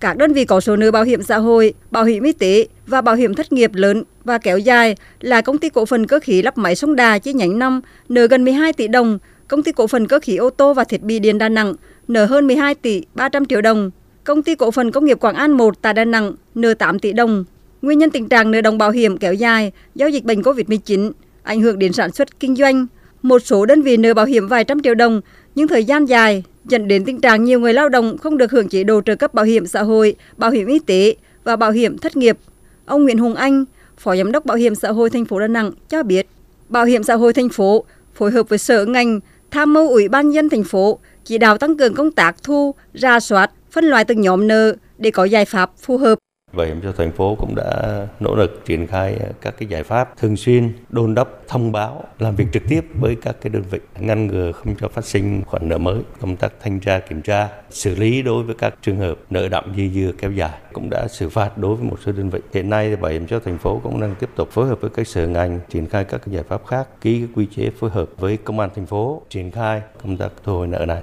Các đơn vị có số nợ bảo hiểm xã hội, bảo hiểm y tế và bảo hiểm thất nghiệp lớn và kéo dài là công ty cổ phần cơ khí lắp máy sông Đà chi nhánh 5 nợ gần 12 tỷ đồng, công ty cổ phần cơ khí ô tô và thiết bị điện Đà Nẵng nợ hơn 12 tỷ 300 triệu đồng, công ty cổ phần công nghiệp Quảng An 1 tại Đà Nẵng nợ 8 tỷ đồng. Nguyên nhân tình trạng nợ đồng bảo hiểm kéo dài do dịch bệnh COVID-19 ảnh hưởng đến sản xuất kinh doanh. Một số đơn vị nợ bảo hiểm vài trăm triệu đồng nhưng thời gian dài dẫn đến tình trạng nhiều người lao động không được hưởng chế độ trợ cấp bảo hiểm xã hội, bảo hiểm y tế và bảo hiểm thất nghiệp. Ông Nguyễn Hùng Anh, Phó Giám đốc Bảo hiểm xã hội thành phố Đà Nẵng cho biết, Bảo hiểm xã hội thành phố phối hợp với sở ngành tham mưu Ủy ban nhân thành phố chỉ đạo tăng cường công tác thu, ra soát, phân loại từng nhóm nợ để có giải pháp phù hợp. Bảo hiểm cho thành phố cũng đã nỗ lực triển khai các cái giải pháp thường xuyên, đôn đốc, thông báo, làm việc trực tiếp với các cái đơn vị, ngăn ngừa không cho phát sinh khoản nợ mới, công tác thanh tra, kiểm tra, xử lý đối với các trường hợp nợ đậm dư dưa kéo dài cũng đã xử phạt đối với một số đơn vị. Hiện nay bảo hiểm cho thành phố cũng đang tiếp tục phối hợp với các sở ngành triển khai các cái giải pháp khác, ký cái quy chế phối hợp với công an thành phố triển khai công tác thu hồi nợ này.